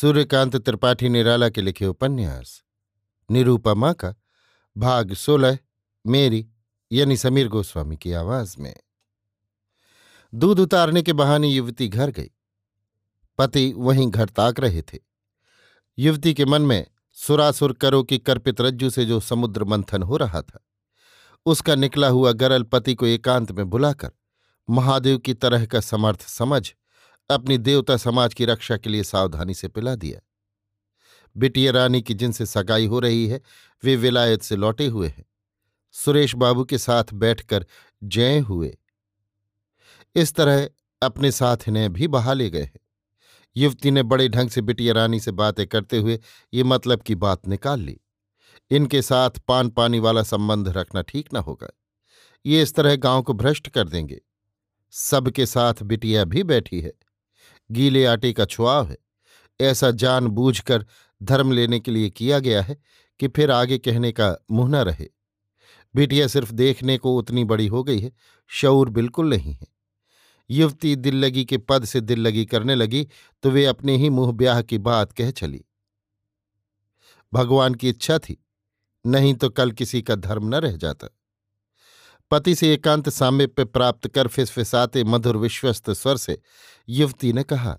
सूर्यकांत त्रिपाठी निराला के लिखे उपन्यास। निरूपमा का भाग सोलह, मेरी, यानी समीर गोस्वामी की आवाज़ में। दूध उतारने के बहाने युवती घर गई। पति वहीं घर ताक रहे थे। युवती के मन में सुरासुर करो की कर्पित रज्जू से जो समुद्र मंथन हो रहा था, उसका निकला हुआ गरल पति को एकांत में बुलाकर महादेव की तरह का समर्थ समझ अपनी देवता समाज की रक्षा के लिए सावधानी से पिला दिया। बिटिया रानी की जिनसे सगाई हो रही है, वे विलायत से लौटे हुए हैं। सुरेश बाबू के साथ बैठकर जय हुए। इस तरह अपने साथ इन्हें भी बहा ले गए हैं। युवती ने बड़े ढंग से बिटिया रानी से बातें करते हुए ये मतलब की बात निकाल ली। इनके साथ पान पानी वाला संबंध रखना ठीक न होगा। ये इस तरह गाँव को भ्रष्ट कर देंगे। सबके साथ बिटिया भी बैठी है। गीले आटे का छुआव है। ऐसा जान बूझकर धर्म लेने के लिए किया गया है कि फिर आगे कहने का मुँह न रहे। बिटिया सिर्फ़ देखने को उतनी बड़ी हो गई है, शऊर बिल्कुल नहीं है। युवती दिल लगी के पद से दिल लगी करने लगी तो वे अपने ही मुँह ब्याह की बात कह चली। भगवान की इच्छा थी, नहीं तो कल किसी का धर्म न रह जाता। पति से एकांत सामिप्य प्राप्त कर फिसफिसाते मधुर विश्वस्त स्वर से युवती ने कहा,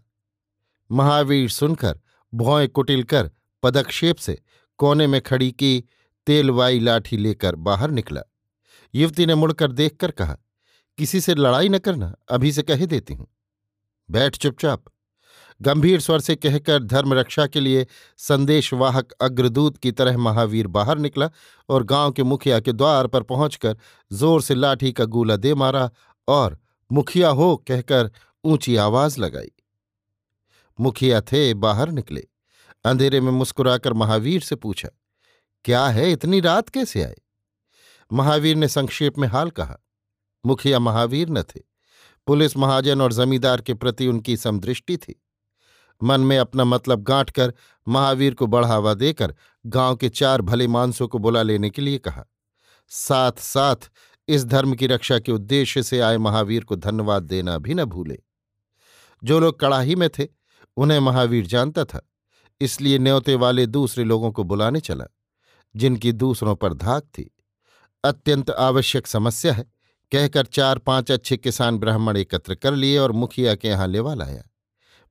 महावीर सुनकर भौएँ कुटिल कर, पदक्षेप से कोने में खड़ी की तेलवाई लाठी लेकर बाहर निकला। युवती ने मुड़कर देखकर कहा, किसी से लड़ाई न करना, अभी से कह देती हूँ। बैठ चुपचाप। गंभीर स्वर से कहकर धर्म रक्षा के लिए संदेशवाहक अग्रदूत की तरह महावीर बाहर निकला और गाँव के मुखिया के द्वार पर पहुंचकर ज़ोर से लाठी का गोला दे मारा और मुखिया हो कहकर ऊँची आवाज़ लगाई। मुखिया थे, बाहर निकले। अंधेरे में मुस्कुराकर महावीर से पूछा, क्या है, इतनी रात कैसे आए महावीर ने संक्षेप में हाल कहा, मुखिया महावीर न थे। पुलिस महाजन और जमींदार के प्रति उनकी समदृष्टि थी। मन में अपना मतलब गांठ कर महावीर को बढ़ावा देकर गाँव के चार भले मानसों को बुला लेने के लिए कहा। साथ साथ इस धर्म की रक्षा के उद्देश्य से आए महावीर को धन्यवाद देना भी न भूले। जो लोग कड़ाही में थे, उन्हें महावीर जानता था, इसलिए न्योते वाले दूसरे लोगों को बुलाने चला, जिनकी दूसरों पर धाक थी। अत्यंत आवश्यक समस्या है, कहकर चार पाँच अच्छे किसान ब्राह्मण एकत्र कर लिए और मुखिया के यहाँ लेवा लाया।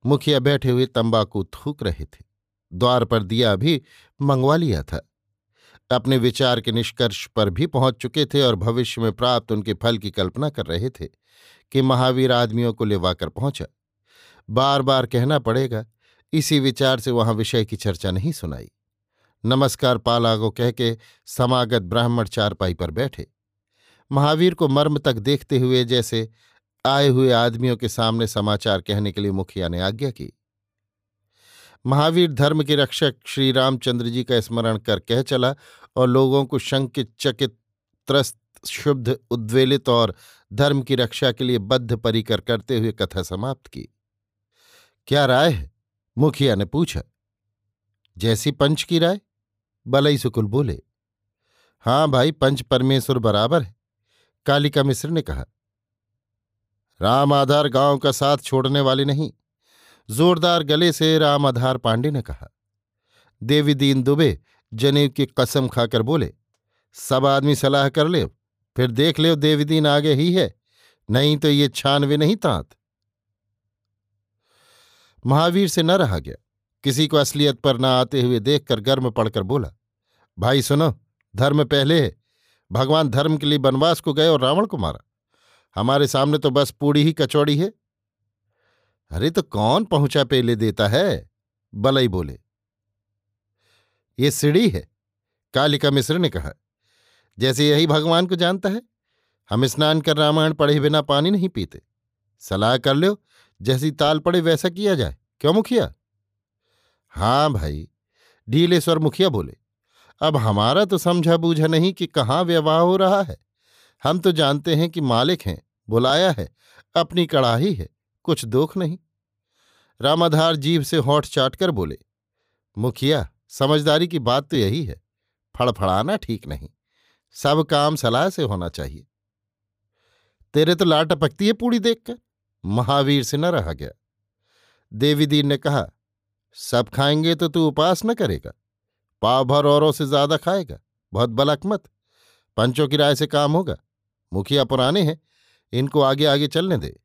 मुखिया बैठे हुए तंबाकू थूक रहे थे। द्वार पर दिया भी मंगवा लिया था। अपने विचार के निष्कर्ष पर भी पहुँच चुके थे और भविष्य में प्राप्त उनके फल की कल्पना कर रहे थे कि महावीर आदमियों को लेवाकर पहुँचा। बार बार कहना पड़ेगा, इसी विचार से वहाँ विषय की चर्चा नहीं सुनाई। नमस्कार पालागो कह के समागत ब्राह्मण चारपाई पर बैठे। महावीर को मर्म तक देखते हुए जैसे आए हुए आदमियों के सामने समाचार कहने के लिए मुखिया ने आज्ञा की। महावीर धर्म के रक्षक श्री रामचंद्र जी का स्मरण कर कह चला और लोगों को शंकित, चकित, त्रस्त, शुद्ध, उद्वेलित और धर्म की रक्षा के लिए बद्ध परिकर करते हुए कथा समाप्त की। क्या राय है? मुखिया ने पूछा। जैसी पंच की राय? बलई सुकुल बोले। हाँ भाई, पंच परमेश्वर बराबर है। कालिका मिश्र ने कहा। राम आधार गाँव का साथ छोड़ने वाले नहीं। जोरदार गले से राम आधार पांडे ने कहा। देवी दीन दुबे जनेब की कसम खाकर बोले, सब आदमी सलाह कर ले फिर देख ले देवी दीन आगे ही है, नहीं तो ये छानवे नहीं तांत। महावीर से न रहा गया। किसी को असलियत पर न आते हुए देखकर गर्म पड़कर बोला, भाई सुनो, धर्म पहले है, भगवान धर्म के लिए वनवास को गए और रावण को मारा। हमारे सामने तो बस पूड़ी ही कचौड़ी है। अरे तो कौन पहुँचा पेले देता है? बलई बोले। ये सीढ़ी है, कालिका मिश्र ने कहा। जैसे यही भगवान को जानता है। हम स्नान कर रामायण पढ़े बिना पानी नहीं पीते। सलाह कर लो, जैसी ताल पड़े वैसा किया जाए। क्यों मुखिया? हाँ भाई, ढीले स्वर मुखिया बोले। अब हमारा तो समझा बूझा नहीं कि कहाँ व्यवहार हो रहा है। हम तो जानते हैं कि मालिक हैं। बुलाया है, अपनी कड़ाही है, कुछ दुख नहीं। रामाधार जीव से होठ चाट कर बोले, मुखिया, समझदारी की बात तो यही है, फड़फड़ाना ठीक नहीं, सब काम सलाह से होना चाहिए। तेरे तो लाट टपकती है पूड़ी देखकर, महावीर से न रहा गया। देवीदीन ने कहा, सब खाएँगे तो तू उपास न करेगा, पाव भर औरों से ज़्यादा खाएगा, बहुत बलक मत, पंचों की राय से काम होगा, मुखिया पुराने हैं इनको आगे आगे चलने दे।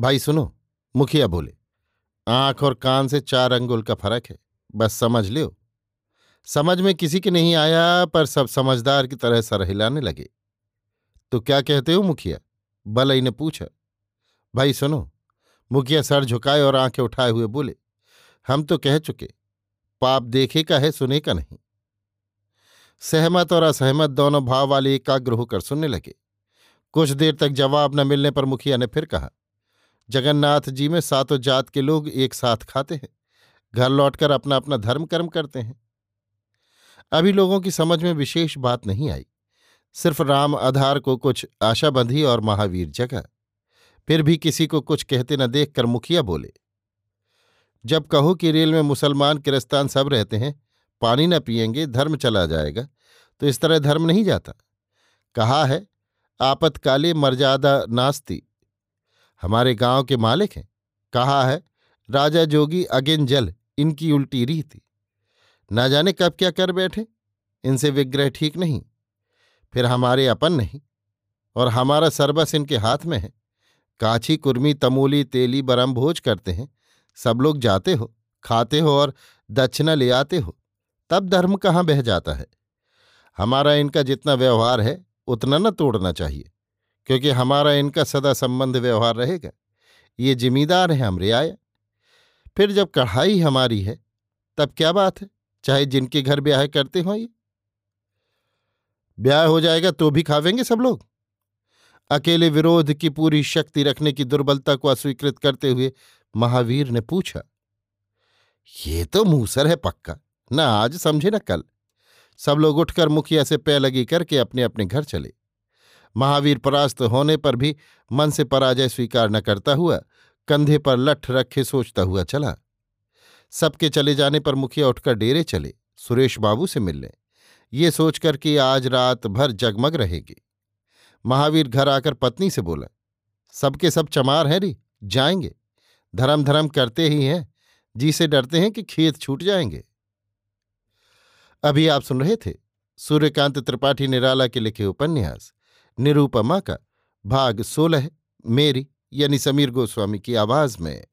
भाई सुनो, मुखिया बोले, आँख और कान से चार अंगुल का फ़र्क है, बस समझ लियो। समझ में किसी के नहीं आया, पर सब समझदार की तरह सर हिलाने लगे। तो क्या कहते हो मुखिया? बलई ने पूछा। भाई सुनो, मुखिया सर झुकाए और आँखें उठाए हुए बोले, हम तो कह चुके, पाप देखे का है, सुने का नहीं। सहमत और असहमत दोनों भाव वाले एकाग्र होकर सुनने लगे। कुछ देर तक जवाब न मिलने पर मुखिया ने फिर कहा, जगन्नाथ जी में सातों जात के लोग एक साथ खाते हैं, घर लौटकर अपना अपना धर्म कर्म करते हैं। अभी लोगों की समझ में विशेष बात नहीं आई। सिर्फ़ राम आधार को कुछ आशा बंधी और महावीर जगा। फिर भी किसी को कुछ कहते न देखकर मुखिया बोले, जब कहो कि रेल में मुसलमान किरस्तान सब रहते हैं, पानी न पियेंगे, धर्म चला जाएगा तो इस तरह धर्म नहीं जाता। कहा है आपतकाले मर्यादा नास्ती। हमारे गाँव के मालिक हैं। कहा है, राजा जोगी अगेन जल, इनकी उल्टी रीति। न जाने कब क्या कर बैठे। इनसे विग्रह ठीक नहीं। फिर हमारे अपन नहीं। और हमारा सरबस इनके हाथ में है। काछी, कुर्मी, तमूली, तेली बरम भोज करते हैं। सब लोग जाते हो, खाते हो और दक्षिणा ले आते हो। तब धर्म कहाँ बह जाता है। हमारा इनका जितना व्यवहार है उतना न तोड़ना चाहिए, क्योंकि हमारा इनका सदा संबंध व्यवहार रहेगा। ये जिम्मेदार है हम रियाया। फिर जब कढ़ाई हमारी है, तब क्या बात है? चाहे जिनके घर ब्याह करते हो ये। ब्याह हो जाएगा तो भी खावेंगे सब लोग। अकेले विरोध की पूरी शक्ति रखने की दुर्बलता को अस्वीकृत करते हुए महावीर ने पूछा, ये तो मूसर है पक्का? न आज, समझे न कल। सब लोग उठकर मुखिया से पै लगी करके अपने अपने घर चले। महावीर परास्त होने पर भी मन से पराजय स्वीकार न करता हुआ कंधे पर लठ रखे सोचता हुआ चला। सबके चले जाने पर मुखिया उठकर डेरे चले, सुरेश बाबू से मिलने। ये सोचकर कि आज रात भर जगमग रहेगी। महावीर घर आकर पत्नी से बोला, सबके सब चमार हैं री, जाएँगे। धर्म धर्म करते ही हैं। जी से डरते हैं कि खेत छूट जाएँगे। अभी आप सुन रहे थे सूर्यकांत त्रिपाठी निराला के लिखे उपन्यास, निरूपमा का भाग सोलह, मेरी यानी समीर गोस्वामी की आवाज़ में।